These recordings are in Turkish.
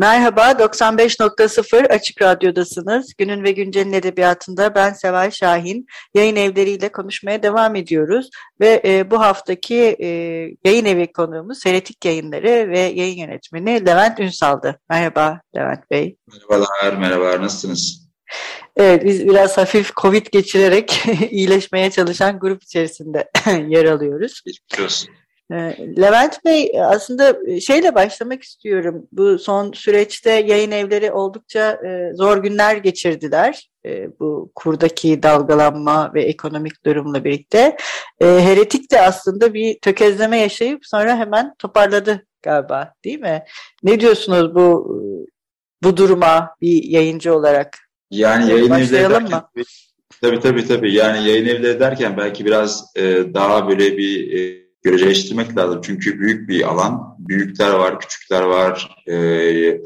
Merhaba, 95.0 Açık Radyo'dasınız. Günün ve Güncel'in edebiyatında ben Seval Şahin. Yayın evleriyle konuşmaya devam ediyoruz. Ve e, bu haftaki e, yayın evi konuğumuz Seretik Yayınları ve yayın yönetmeni Levent Ünsal'dı. Merhaba Levent Bey. Merhabalar, merhabalar. Nasılsınız? Evet, biz biraz hafif Covid geçirerek iyileşmeye çalışan grup içerisinde yer alıyoruz. Geçmiş olsun. Ee, Levent Bey aslında e, şeyle başlamak istiyorum. Bu son süreçte yayın evleri oldukça e, zor günler geçirdiler. E, bu kurdaki dalgalanma ve ekonomik durumla birlikte. Heretik de aslında bir tökezleme yaşayıp sonra hemen toparladı galiba değil mi? Ne diyorsunuz bu bu duruma bir yayıncı olarak? Yani yayın evleri derken, mı? Tabii tabii tabii. Yani yayın evleri derken belki biraz daha böyle bir göreceleştirmek lazım. Çünkü büyük bir alan. Büyükler var, küçükler var. E,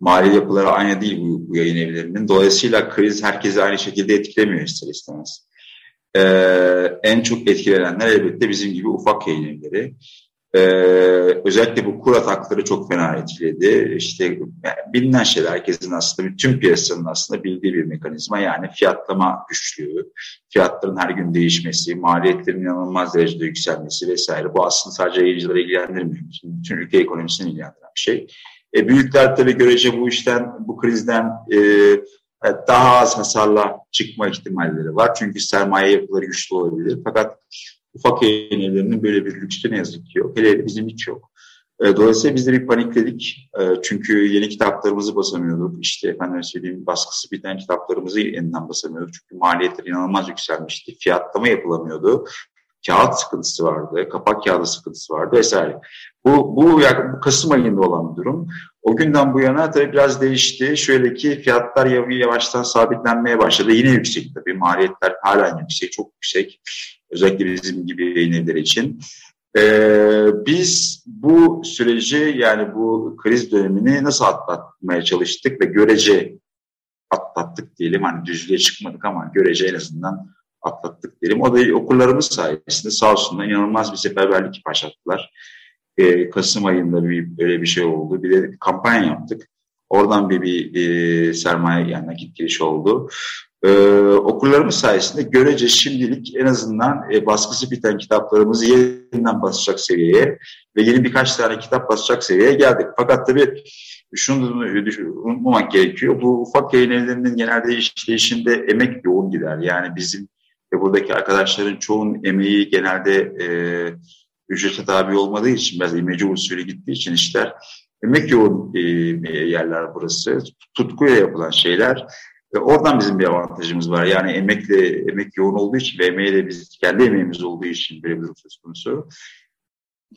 mali yapıları aynı değil bu, bu yayın evlerinin. Dolayısıyla kriz herkesi aynı şekilde etkilemiyor ister istemez. E, en çok etkilenenler elbette bizim gibi ufak yayın evleri. Ee, özellikle bu kur atakları çok fena etkiledi. İşte yani bilinen şeyler herkesin aslında bütün piyasanın aslında bildiği bir mekanizma yani fiyatlama güçlüğü, fiyatların her gün değişmesi, maliyetlerin inanılmaz derecede yükselmesi vesaire. Bu aslında sadece yayıncıları ilgilendirmiyor. Bütün ülke ekonomisini ilgilendiren bir şey. E, büyükler tabii görece bu işten, bu krizden e, daha az hasarla çıkma ihtimalleri var. Çünkü sermaye yapıları güçlü olabilir. Fakat ufak yayın evlerinin böyle bir lüksü ne yazık ki yok. Hele bizim hiç yok. E, dolayısıyla biz de bir panikledik. E, çünkü yeni kitaplarımızı basamıyorduk. İşte efendim söyleyeyim baskısı biten kitaplarımızı yeniden basamıyorduk. Çünkü maliyetler inanılmaz yükselmişti. Fiyatlama yapılamıyordu. Kağıt sıkıntısı vardı, kapak kağıdı sıkıntısı vardı vesaire. Bu, bu, bu Kasım ayında olan bir durum. O günden bu yana tabii biraz değişti. Şöyle ki fiyatlar yavaştan sabitlenmeye başladı. Yine yüksek tabii. Maliyetler hala yüksek, çok yüksek. Özellikle bizim gibi yayın için. Ee, biz bu süreci yani bu kriz dönemini nasıl atlatmaya çalıştık ve görece atlattık diyelim. Hani düzlüğe çıkmadık ama görece en azından atlattık diyelim. O da okullarımız sayesinde sağ olsunlar inanılmaz bir seferberlik başlattılar. Ee, Kasım ayında bir, böyle bir şey oldu. Bir de kampanya yaptık. Oradan bir, bir e, sermaye yani nakit girişi oldu. Ee, okullarımız sayesinde görece şimdilik en azından e, baskısı biten kitaplarımızı yeniden basacak seviyeye ve yeni birkaç tane kitap basacak seviyeye geldik. Fakat tabii şunu unutmamak gerekiyor. Bu ufak yayın evlerinin genelde işleyişinde emek yoğun gider. Yani bizim ve buradaki arkadaşların çoğun emeği genelde e, ücrete tabi olmadığı için biraz imece usulü gittiği için işler emek yoğun e, yerler burası. Tutkuyla yapılan şeyler. Ve oradan bizim bir avantajımız var. Yani emekle emek yoğun olduğu için ve emeğe de biz kendi emeğimiz olduğu için böyle bir durum söz konusu.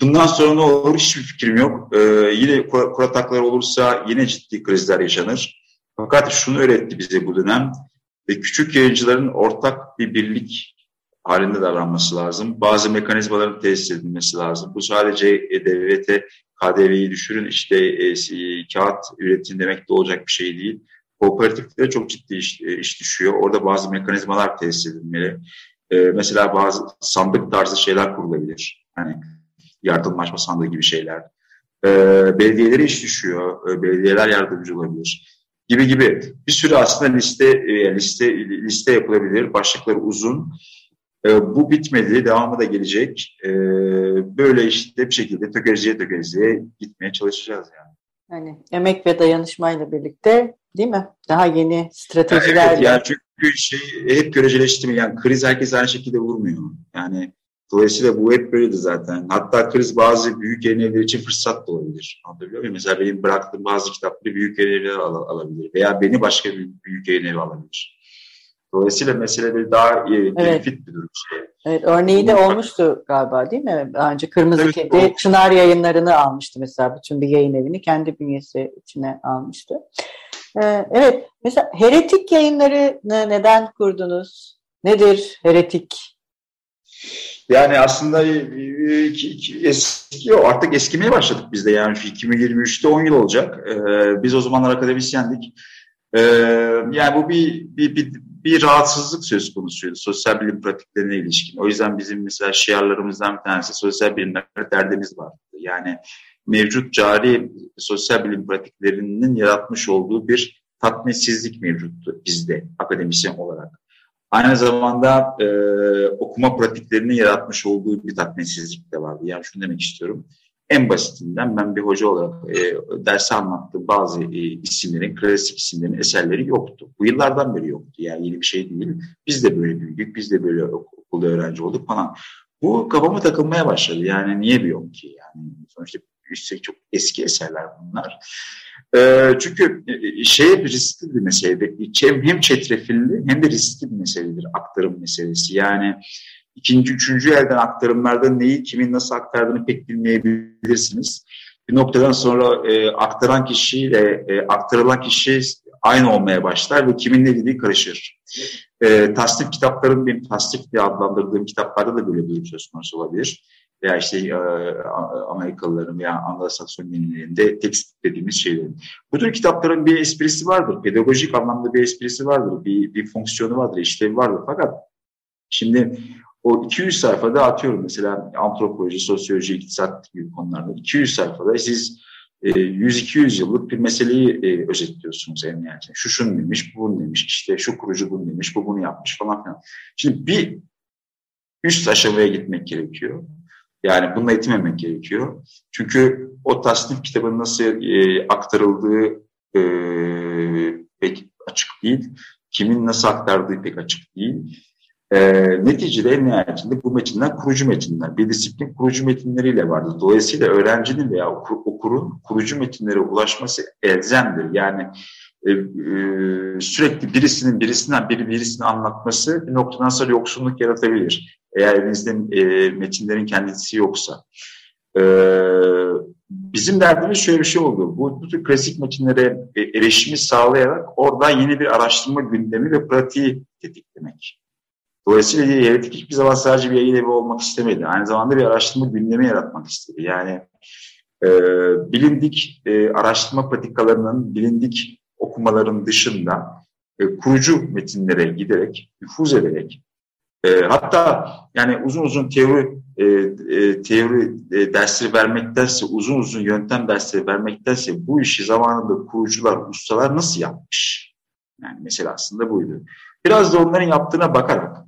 Bundan sonra ne olur hiçbir fikrim yok. Ee, yine kur ataklar olursa yine ciddi krizler yaşanır. Fakat şunu öğretti bize bu dönem. Ve küçük yayıncıların ortak bir birlik halinde davranması lazım. Bazı mekanizmaların tesis edilmesi lazım. Bu sadece e, devlete KDV'yi düşürün işte e, kağıt üretin demek de olacak bir şey değil. Kooperatiflere çok ciddi iş, e, iş düşüyor. Orada bazı mekanizmalar tesis edilmeli. E, mesela bazı sandık tarzı şeyler kurulabilir. Hani yardımlaşma sandığı gibi şeyler. E, belediyelere iş düşüyor. E, belediyeler yardımcı olabilir. Gibi gibi. Bir sürü aslında liste e, liste liste yapılabilir. Başlıkları uzun. E, bu bitmedi, devamı da gelecek. E, böyle işte bir şekilde tökezleye tökezleye gitmeye çalışacağız yani. Yani emek ve dayanışmayla birlikte değil mi? Daha yeni stratejiler. Evet, yani çünkü şey hep göreceleştirme yani kriz herkes aynı şekilde vurmuyor. Yani dolayısıyla bu hep böyledi zaten. Hatta kriz bazı büyük yayın evleri için fırsat da olabilir. Anlatabiliyor muyum? Mesela benim bıraktığım bazı kitapları büyük yayın evleri al alabilir. Veya beni başka bir büyük yayın evi alabilir. Dolayısıyla mesele bir daha e, evet. bir durum. Şey. Evet, örneği de olmuştu galiba değil mi? Önce Kırmızı evet, Kedi, o... Çınar yayınlarını almıştı mesela. Bütün bir yayın evini kendi bünyesi içine almıştı. Ee, evet, mesela heretik yayınları neden kurdunuz? Nedir heretik? Yani aslında e, eski artık eskimeye başladık biz de yani 2023'te 10 yıl olacak. Ee, biz o zamanlar akademisyendik. Ee, yani bu bir, bir, bir, bir rahatsızlık söz konusuydu sosyal bilim pratiklerine ilişkin. O yüzden bizim mesela şiarlarımızdan bir tanesi sosyal bilimlerde derdimiz vardı. Yani mevcut cari sosyal bilim pratiklerinin yaratmış olduğu bir tatminsizlik mevcuttu bizde akademisyen olarak. Aynı zamanda e, okuma pratiklerinin yaratmış olduğu bir tatminsizlik de vardı. Yani şunu demek istiyorum. En basitinden ben bir hoca olarak e, derse anlattığım bazı e, isimlerin, klasik isimlerin eserleri yoktu. Bu yıllardan beri yoktu. Yani yeni bir şey değil. Biz de böyle büyüdük, biz de böyle okulda öğrenci olduk falan. Bu kafama takılmaya başladı. Yani niye bir yok ki? Yani sonuçta üstelik çok eski eserler bunlar. E, çünkü şey riskli bir mesele. Hem çetrefilli hem de riskli bir meseledir aktarım meselesi. Yani ikinci, üçüncü elden aktarımlarda neyi kimin nasıl aktardığını pek bilmeyebilirsiniz. Bir noktadan sonra e, aktaran kişiyle e, aktarılan kişi aynı olmaya başlar ve kimin ne dediği karışır. E, tasnif kitapların benim tasnif diye adlandırdığım kitaplarda da böyle bir durum söz konusu olabilir veya işte e, Amerikalıların veya Anglo-Sakson dinlerinde tekst dediğimiz şeylerin. Bu tür kitapların bir esprisi vardır. Pedagojik anlamda bir esprisi vardır. Bir, bir fonksiyonu vardır, işlevi vardır. Fakat şimdi o 200 sayfada atıyorum mesela antropoloji, sosyoloji, iktisat gibi konularda 200 sayfada siz 100-200 e, yıllık bir meseleyi e, özetliyorsunuz en yani. Şu şunu demiş, bu bunu demiş, işte şu kurucu bunu demiş, bu bunu yapmış falan filan. Şimdi bir üst aşamaya gitmek gerekiyor. Yani bununla yetinmemek gerekiyor. Çünkü o tasnif kitabının nasıl e, aktarıldığı e, pek açık değil. Kimin nasıl aktardığı pek açık değil. E, neticede en nihayetinde bu metinler kurucu metinler. Bir disiplin kurucu metinleriyle vardır. Dolayısıyla öğrencinin veya okurun kurucu metinlere ulaşması elzemdir. Yani e, e, sürekli birisinin birisinden biri birisini anlatması bir noktadan sonra yoksunluk yaratabilir. Eğer elinizde e, metinlerin kendisi yoksa. E, bizim derdimiz şöyle bir şey oldu. Bu, bu tür klasik metinlere e, erişimi sağlayarak orada yeni bir araştırma gündemi ve pratiği tetiklemek. Dolayısıyla Heretik hiçbir zaman sadece bir yayın evi olmak istemedi. Aynı zamanda bir araştırma gündemi yaratmak istedi. Yani e, bilindik e, araştırma patikalarının, bilindik okumaların dışında e, kurucu metinlere giderek, nüfuz ederek, e, hatta yani uzun uzun teori e, e, teori e, dersleri vermektense, uzun uzun yöntem dersleri vermektense bu işi zamanında kurucular, ustalar nasıl yapmış? Yani mesela aslında buydu. Biraz da onların yaptığına bakarak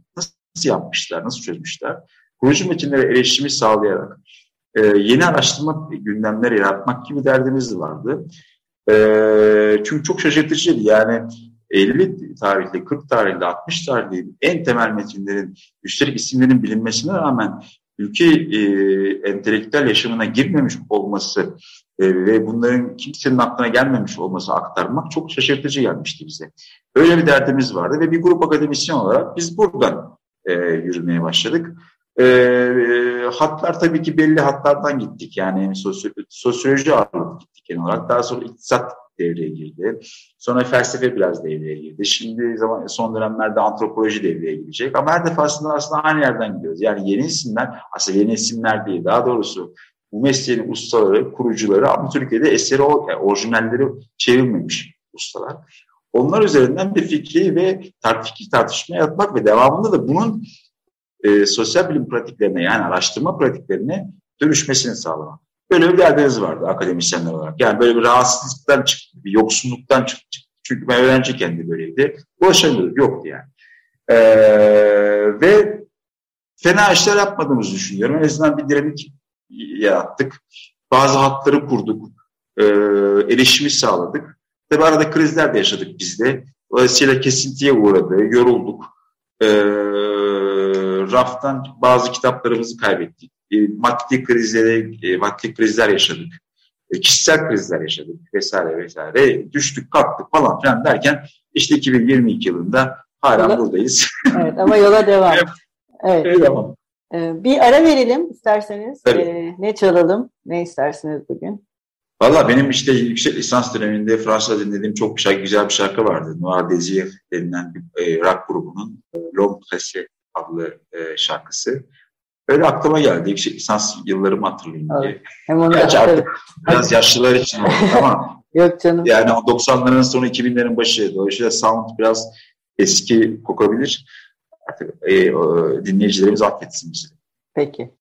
nasıl yapmışlar, nasıl çözmüşler? Kurucu metinlere erişimi sağlayarak e, yeni araştırma gündemleri yaratmak gibi derdimiz vardı. E, çünkü çok şaşırtıcıydı. Yani 50 tarihli, 40 tarihli, 60 tarihli en temel metinlerin, üstelik isimlerin bilinmesine rağmen ülke e, entelektüel yaşamına girmemiş olması e, ve bunların kimsenin aklına gelmemiş olması aktarmak çok şaşırtıcı gelmişti bize. Öyle bir derdimiz vardı ve bir grup akademisyen olarak biz buradan e, yürümeye başladık. E, e, hatlar tabii ki belli hatlardan gittik. Yani sosyo sosyoloji ağırlıklı gittik genel olarak. Daha sonra iktisat devreye girdi. Sonra felsefe biraz devreye girdi. Şimdi zaman son dönemlerde antropoloji devreye girecek. Ama her defasında aslında aynı yerden gidiyoruz. Yani yeni isimler, aslında yeni isimler değil. Daha doğrusu bu mesleğin ustaları, kurucuları ama Türkiye'de eseri, orijinalleri çevirmemiş ustalar. Onlar üzerinden bir fikri ve fikri tartışma yapmak ve devamında da bunun e, sosyal bilim pratiklerine yani araştırma pratiklerine dönüşmesini sağlamak. Böyle bir derdiniz vardı akademisyenler olarak. Yani böyle bir rahatsızlıktan çıktı, bir yoksunluktan çıktı. Çünkü ben öğrenci kendi böyleydi. Ulaşamıyorduk, yoktu yani. Ee, ve fena işler yapmadığımızı düşünüyorum. En azından bir direnlik yarattık. Bazı hatları kurduk. E, erişimi sağladık. Tabi arada krizler de yaşadık biz de. Dolayısıyla kesintiye uğradı, yorulduk. E, raftan bazı kitaplarımızı kaybettik e, maddi krizlere, e, maddi krizler yaşadık. E, kişisel krizler yaşadık vesaire vesaire. Düştük, kalktık falan filan derken işte 2022 yılında Hala yola, buradayız. evet ama yola devam. evet. evet. Devam. Bir ara verelim isterseniz. Ee, ne çalalım? Ne istersiniz bugün? Valla benim işte yüksek lisans döneminde Fransa dinlediğim çok şey, güzel bir şarkı vardı. Noir Désir denilen bir e, rock grubunun e, L'Homme Pressé adlı e, şarkısı. Böyle aklıma geldi yüksek lisans yıllarımı hatırlayayım diye. Hem onu Gerçi artık biraz yaşlılar için oldu ama Yok canım. yani 90'ların sonu 2000'lerin başı. Dolayısıyla sound biraz eski kokabilir. Artık e, o, dinleyicilerimiz affetsin bizi. Peki.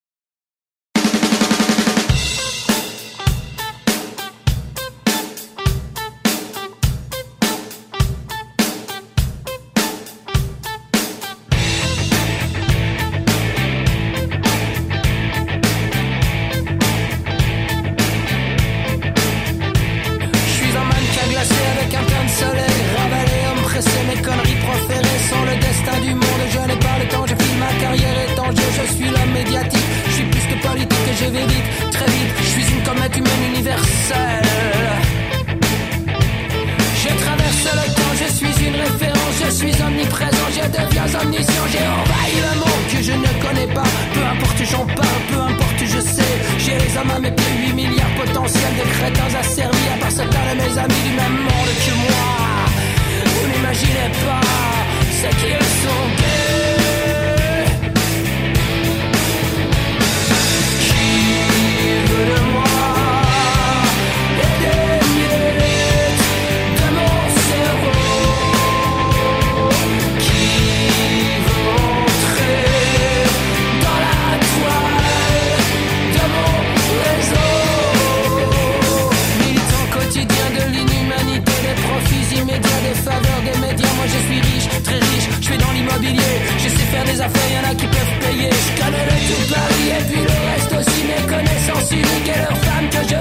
quelle que je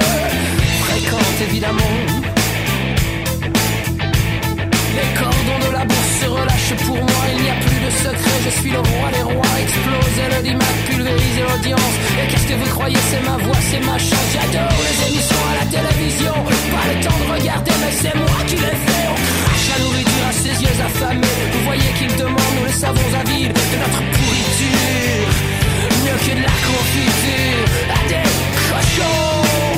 fréquente évidemment. Les cordons de la bourse se relâchent pour moi, il n'y a plus de secret, je suis le roi des rois, explosé le dimanche, pulvérisé l'audience. Et qu'est-ce que vous croyez, c'est ma voix, c'est ma chance, j'adore les émissions à la télévision, pas le temps de regarder, mais c'est moi qui les fais, on crache la nourriture à ses yeux affamés, vous voyez qu'il demande, nous les savons à vide de notre pourriture, mieux que de la confiture, à show.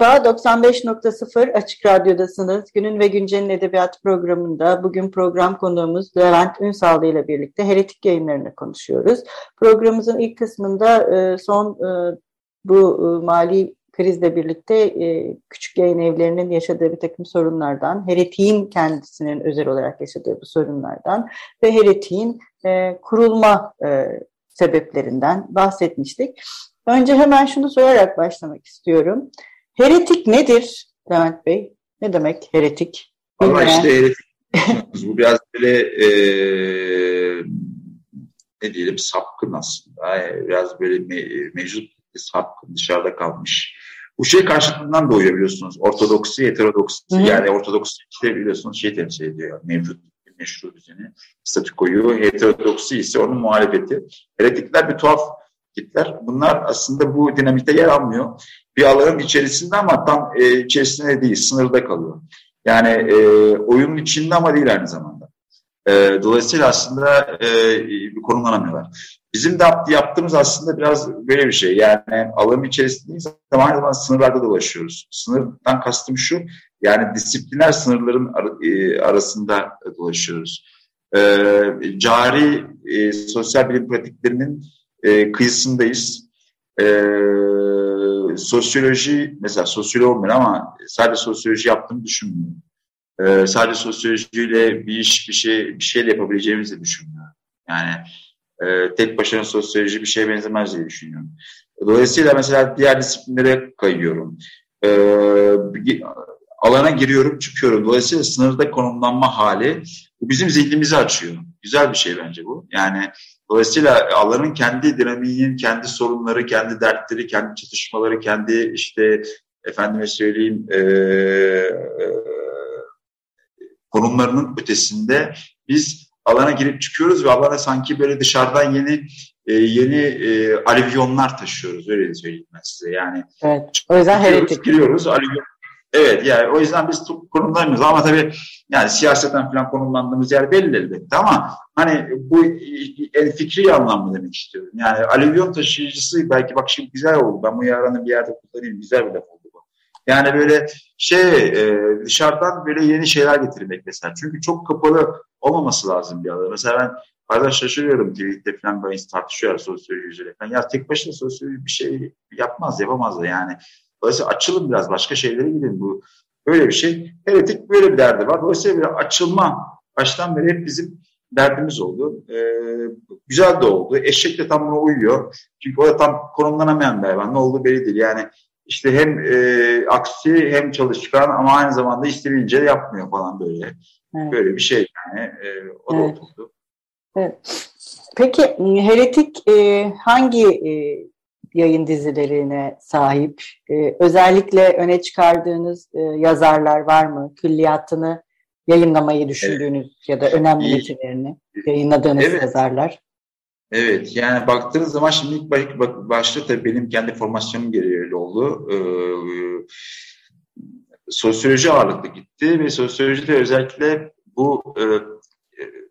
Merhaba, 95.0 Açık Radyo'dasınız. Günün ve Güncel'in edebiyat programında bugün program konuğumuz Levent Ünsallı ile birlikte heretik yayınlarını konuşuyoruz. Programımızın ilk kısmında e, son e, bu e, mali krizle birlikte küçük yayın evlerinin yaşadığı bir takım sorunlardan, heretiğin kendisinin özel olarak yaşadığı bu sorunlardan ve heretiğin kurulma sebeplerinden bahsetmiştik. Önce hemen şunu sorarak başlamak istiyorum. Heretik nedir Levent Bey? Ne demek heretik? Ama işte heretik bu biraz böyle e, ne diyelim sapkın aslında. Yani biraz böyle me, mevcut sapkın dışarıda kalmış. Bu şey karşılığından doğuyor biliyorsunuz. Ortodoksi, heterodoksi. Hı. Yani ortodoksi işte biliyorsunuz şey temsil ediyor. Mevcut meşru düzeni, statükoyu. Heterodoksi ise onun muhalefeti. Heretikler bir tuhaf kitler. Bunlar aslında bu dinamikte yer almıyor. Bir alanın içerisinde ama tam e, içerisinde değil, sınırda kalıyor. Yani e, oyunun içinde ama değil aynı zamanda. E, dolayısıyla aslında e, konumlanamıyorlar. Bizim de yaptığımız aslında biraz böyle bir şey. Yani alanın içerisindeyiz ama aynı zamanda sınırlarda dolaşıyoruz. Sınırdan kastım şu, yani disipliner sınırların ar e, arasında dolaşıyoruz. E, cari e, sosyal bilim pratiklerinin e, kıyısındayız. E, sosyoloji, mesela sosyolog ben ama sadece sosyoloji yaptığımı düşünmüyorum. E, sadece sosyolojiyle bir iş, bir şey, bir şeyle yapabileceğimizi düşünmüyorum. Yani e, tek başına sosyoloji bir şeye benzemez diye düşünüyorum. Dolayısıyla mesela diğer disiplinlere kayıyorum. E, alana giriyorum, çıkıyorum. Dolayısıyla sınırda konumlanma hali bu bizim zihnimizi açıyor. Güzel bir şey bence bu. Yani dolayısıyla alanın kendi dinamiğinin, kendi sorunları, kendi dertleri, kendi çatışmaları, kendi işte efendime söyleyeyim e, e, konumlarının ötesinde biz alana girip çıkıyoruz ve alana sanki böyle dışarıdan yeni e, yeni e, alüvyonlar taşıyoruz öyle söyleyeyim ben size yani. Evet. O yüzden heretik. Giriyoruz alüvyon. Evet yani o yüzden biz konumlanmıyoruz ama tabii yani siyaseten falan konumlandığımız yer belli elbette ama hani bu en fikri anlamda demek istiyorum. Yani alüvyon taşıyıcısı belki bak şimdi güzel oldu ben bu yarını bir yerde kullanayım güzel bir laf oldu bu. Yani böyle şey e, dışarıdan böyle yeni şeyler getirmek mesela. Çünkü çok kapalı olmaması lazım bir alan. Mesela ben bazen şaşırıyorum tweette falan böyle tartışıyorlar sosyolojiyle falan. Ya tek başına sosyoloji bir şey yapmaz, yapamaz da yani. Dolayısıyla açılın biraz başka şeylere gidin bu. Böyle bir şey. Heretik böyle bir derdi var. Dolayısıyla bir açılma baştan beri hep bizim derdimiz oldu. Ee, güzel de oldu. Eşek de tam buna uyuyor. Çünkü o da tam konumlanamayan bir hayvan. Ne olduğu belli değil. Yani işte hem e, aksi hem çalışkan ama aynı zamanda istediğince yapmıyor falan böyle. Evet. Böyle bir şey yani. E, o da evet. oturdu. Evet. Peki Heretik e, hangi e, yayın dizilerine sahip? E, özellikle öne çıkardığınız e, yazarlar var mı? Külliyatını yayınlamayı düşündüğünüz evet. ya da önemli metinlerini yayınladığınız evet. yazarlar. Evet yani baktığınız zaman şimdi ilk baş, başta tabii benim kendi formasyonum gereği öyle oldu. Ee, sosyoloji ağırlıklı gitti ve sosyolojide özellikle bu e,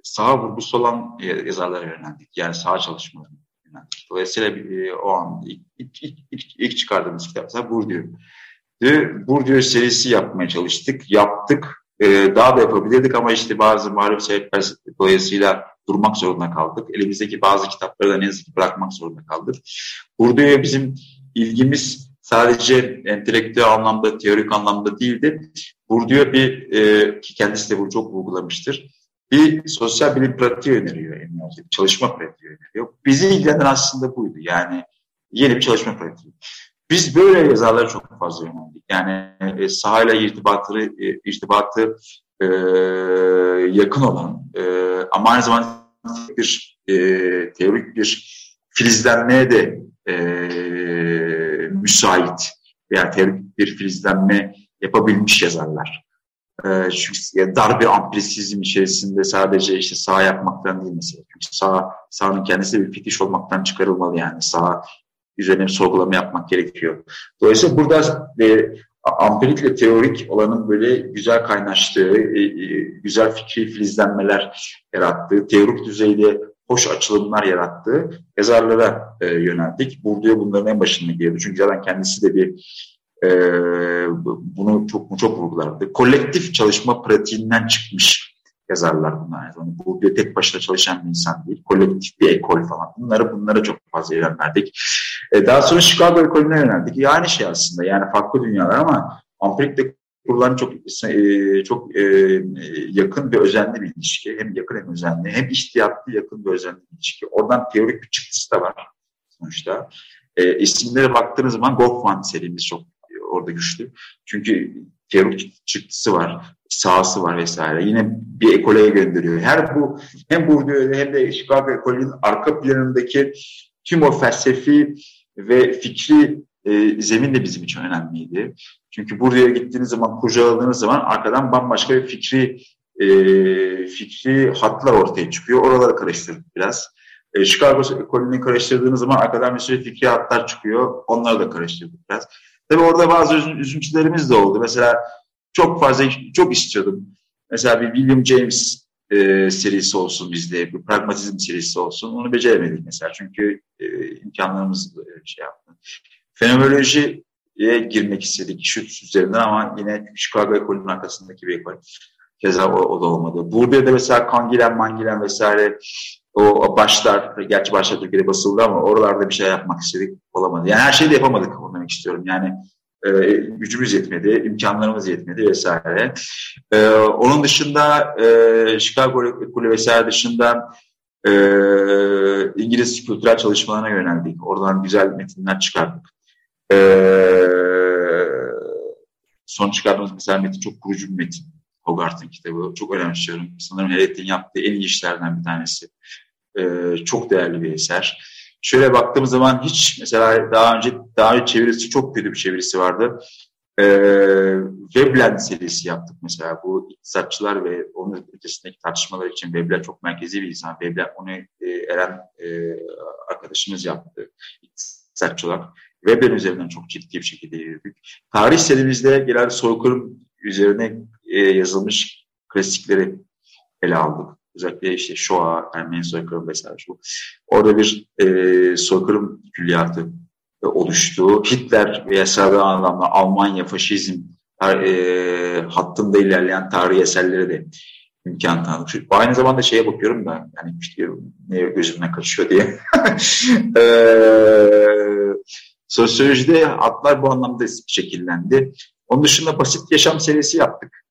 saha vurgusu olan yazarlara yöneldik. Yani saha çalışmaları yöneldik. Dolayısıyla e, o an ilk, ilk, ilk, ilk, ilk çıkardığımız kitap mesela Bourdieu. Bourdieu serisi yapmaya çalıştık. Yaptık. E, daha da yapabilirdik ama işte bazı malum sebepler dolayısıyla durmak zorunda kaldık. Elimizdeki bazı kitapları da ne yazık ki bırakmak zorunda kaldık. Bourdieu'ya bizim ilgimiz sadece entelektüel anlamda, teorik anlamda değildi. Bourdieu bir, e, ki kendisi de bunu çok vurgulamıştır, bir sosyal bilim pratiği öneriyor. Yani çalışma pratiği öneriyor. Bizi ilgilenen aslında buydu. Yani yeni bir çalışma pratiği. Biz böyle yazarlara çok fazla yöneldik. Yani e, sahayla irtibatı, e, irtibatı e, yakın olan e, ama aynı zamanda bir e, teorik bir filizlenmeye de e, müsait veya teorik bir filizlenme yapabilmiş yazarlar. E, çünkü dar bir amplesizm içerisinde sadece işte sağ yapmaktan değil mesela. Çünkü sağ, sağın kendisi bir fetiş olmaktan çıkarılmalı yani. Sağ üzerine sorgulama yapmak gerekiyor. Dolayısıyla burada e, ampirikle teorik olanın böyle güzel kaynaştığı, e, e, güzel fikri filizlenmeler yarattığı, teorik düzeyde hoş açılımlar yarattığı yazarlara e, yöneldik. Bourdieu bunların en başında geliyordu. Çünkü zaten kendisi de bir e, bunu çok çok vurgulardı. Kolektif çalışma pratiğinden çıkmış yazarlar bunlar. Yani Bourdieu tek başına çalışan bir insan değil. Kolektif bir ekol falan. Bunları bunlara çok fazla yöneldik. E, daha sonra Chicago ekolüne yöneldik. Yani şey aslında yani farklı dünyalar ama Amperik'te kurulan çok e, çok e, yakın ve özenli bir ilişki. Hem yakın hem özenli. Hem ihtiyatlı yakın ve özenli bir ilişki. Oradan teorik bir çıktısı da var sonuçta. E, isimlere baktığınız zaman Goffman serimiz çok orada güçlü. Çünkü teorik çıktısı var, sahası var vesaire. Yine bir ekole gönderiyor. Her bu hem Bourdieu'de hem de Chicago ekolünün arka planındaki tüm o felsefi ve fikri e, zemin de bizim için önemliydi. Çünkü buraya gittiğiniz zaman, kurcaladığınız zaman arkadan bambaşka bir fikri e, fikri hatlar ortaya çıkıyor. Oraları karıştırdık biraz. E, Chicago ekolünü karıştırdığınız zaman arkadan bir sürü fikri hatlar çıkıyor. Onları da karıştırdık biraz. Tabii orada bazı üzüntülerimiz de oldu. Mesela çok fazla, çok istiyordum. Mesela bir William James e, serisi olsun bizde, bir pragmatizm serisi olsun. Onu beceremedik mesela çünkü e, imkanlarımız e, şey yaptı. Fenomenolojiye girmek istedik şu üzerinden ama yine Chicago ekolünün arkasındaki bir ekol. Keza o, o da olmadı. Burada da mesela Kangilen, Mangilen vesaire o başlar, gerçi başlar Türkiye'de basıldı ama oralarda bir şey yapmak istedik, olamadı. Yani her şeyi de yapamadık, onu demek istiyorum. Yani e, gücümüz yetmedi, imkanlarımız yetmedi vesaire. E, onun dışında e, Chicago Ekolü vesaire dışında e, İngiliz kültürel çalışmalarına yöneldik. Oradan güzel metinler çıkardık. E, son çıkardığımız mesela metin çok kurucu bir metin. Hogarth'ın kitabı. Çok önemsiyorum. Sanırım Heret'in yaptığı en iyi işlerden bir tanesi. Ee, çok değerli bir eser. Şöyle baktığım zaman hiç mesela daha önce daha önce çevirisi çok kötü bir çevirisi vardı. Ee, Veblen serisi yaptık mesela. Bu iktisatçılar ve onun ötesindeki tartışmalar için Veblen çok merkezi bir insan. Veblen onu e, Eren e, arkadaşımız yaptı iktisatçılar. Veblen üzerinden çok ciddi bir şekilde yürüdük. Tarih serimizde genelde soykırım üzerine e, yazılmış klasikleri ele aldık. Özellikle işte Shoah, Ermeni soykırım vesaire şu. Orada bir e, soykırım külliyatı oluştu. Hitler ve sabi anlamda Almanya faşizm e, hattında ilerleyen tarihi eserleri de imkan tanıdık. Aynı zamanda şeye bakıyorum da yani işte ne gözümden kaçıyor diye. e, sosyolojide hatlar bu anlamda şekillendi. Onun dışında basit yaşam serisi yaptık.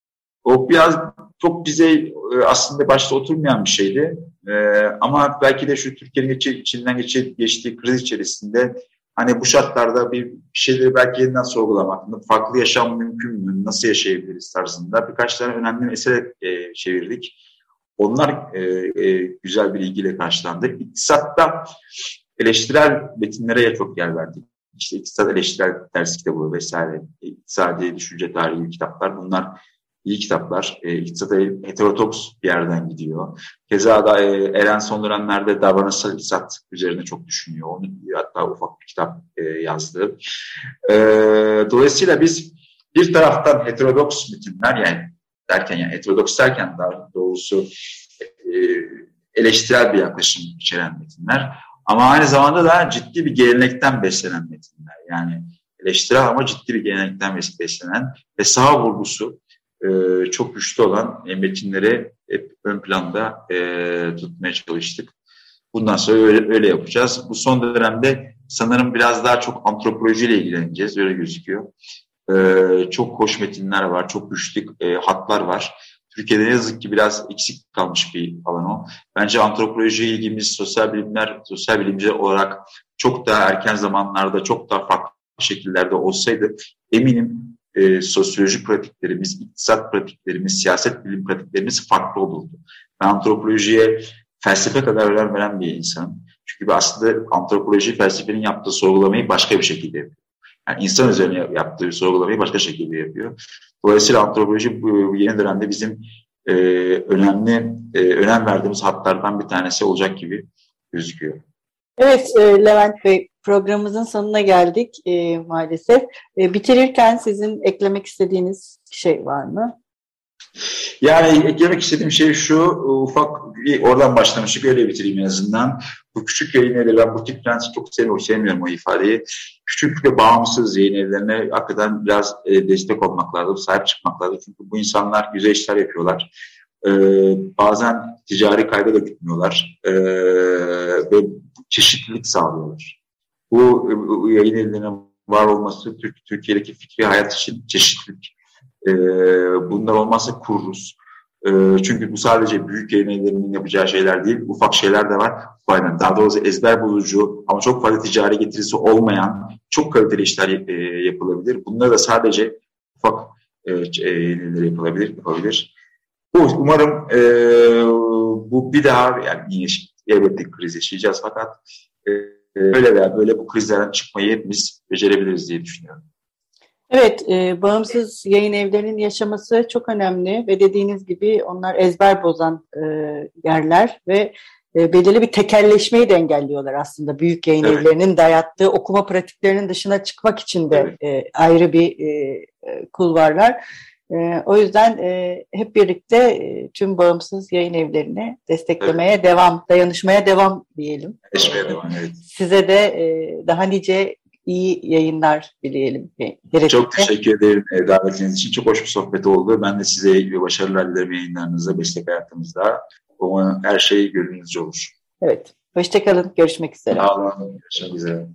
O biraz çok bize e, aslında başta oturmayan bir şeydi. E, ama belki de şu Türkiye'nin içinden geçtiği kriz içerisinde hani bu şartlarda bir şeyleri belki yeniden sorgulamak, farklı yaşam mümkün mü, nasıl yaşayabiliriz tarzında birkaç tane önemli mesele e, çevirdik. Onlar güzel bir ilgiyle karşılandı. İktisatta eleştirel metinlere çok yer verdik. İşte iktisat eleştirel ders kitabı vesaire, iktisadi düşünce tarihi kitaplar bunlar iyi kitaplar. E, iktisada heterotoks bir yerden gidiyor. Keza da e, Eren son dönemlerde davranışsal iktisat üzerine çok düşünüyor. Onu hatta ufak bir kitap e, yazdı. E, dolayısıyla biz bir taraftan heterodoks metinler yani derken yani heterodoks derken daha doğrusu e, eleştirel bir yaklaşım içeren metinler ama aynı zamanda da ciddi bir gelenekten beslenen metinler. Yani eleştirel ama ciddi bir gelenekten beslenen ve sağ vurgusu e, çok güçlü olan metinleri hep ön planda e, tutmaya çalıştık. Bundan sonra öyle, öyle yapacağız. Bu son dönemde sanırım biraz daha çok antropolojiyle ilgileneceğiz. Öyle gözüküyor. E, çok hoş metinler var, çok güçlü e, hatlar var. Türkiye'de ne yazık ki biraz eksik kalmış bir alan o. Bence antropoloji ilgimiz sosyal bilimler, sosyal bilimci olarak çok daha erken zamanlarda çok daha farklı şekillerde olsaydı eminim e, sosyoloji pratiklerimiz, iktisat pratiklerimiz, siyaset bilim pratiklerimiz farklı olurdu. Ben antropolojiye felsefe kadar önem veren bir insanım. Çünkü aslında antropoloji felsefenin yaptığı sorgulamayı başka bir şekilde yapıyor. Yani insan üzerine yaptığı sorgulamayı başka şekilde yapıyor. Dolayısıyla antropoloji bu yeni dönemde bizim e, önemli, e, önem verdiğimiz hatlardan bir tanesi olacak gibi gözüküyor. Evet e, Levent Bey programımızın sonuna geldik e, maalesef. E, bitirirken sizin eklemek istediğiniz şey var mı? Yani eklemek istediğim şey şu, ufak bir oradan başlamıştık, öyle bitireyim en azından. Bu küçük yayın evleri, bu tip prensi çok sevmiyorum, sevmiyorum o ifadeyi. Küçük ve bağımsız yayın evlerine hakikaten biraz e, destek olmak lazım, sahip çıkmak lazım. Çünkü bu insanlar güzel işler yapıyorlar. Ee, bazen ticari kayda da gitmiyorlar ee, ve çeşitlilik sağlıyorlar. Bu, yayın evlerinin var olması Türkiye'deki fikri hayat için çeşitlilik. Ee, bunlar olmazsa kururuz. E, çünkü bu sadece büyük yayın evlerinin yapacağı şeyler değil, ufak şeyler de var. Aynen. Daha doğrusu ezber bulucu ama çok fazla ticari getirisi olmayan çok kaliteli işler e, yapılabilir. Bunları da sadece ufak e, e, yapılabilir, yapabilir. Umarım e, bu bir daha yani yine elbette kriz yaşayacağız fakat e, böyle veya böyle bu krizlerden çıkmayı hepimiz becerebiliriz diye düşünüyorum. Evet, e, bağımsız yayın evlerinin yaşaması çok önemli ve dediğiniz gibi onlar ezber bozan e, yerler ve e, belirli bir tekelleşmeyi de engelliyorlar aslında büyük yayın evet. evlerinin dayattığı okuma pratiklerinin dışına çıkmak için de evet. e, ayrı bir e, e kulvarlar. E, o yüzden e, hep birlikte e, tüm bağımsız yayın evlerini desteklemeye evet. devam, dayanışmaya devam diyelim. Dayanışmaya devam, evet. Size de e, daha nice iyi yayınlar dileyelim. Gerekirse. Çok teşekkür ederim davetiniz için. Çok hoş bir sohbet oldu. Ben de size iyi başarılar dilerim yayınlarınızda, meslek hayatınızda. Umarım her şey gönlünüzce olur. Evet. Hoşçakalın. Görüşmek üzere. Sağ olun. Görüşmek üzere.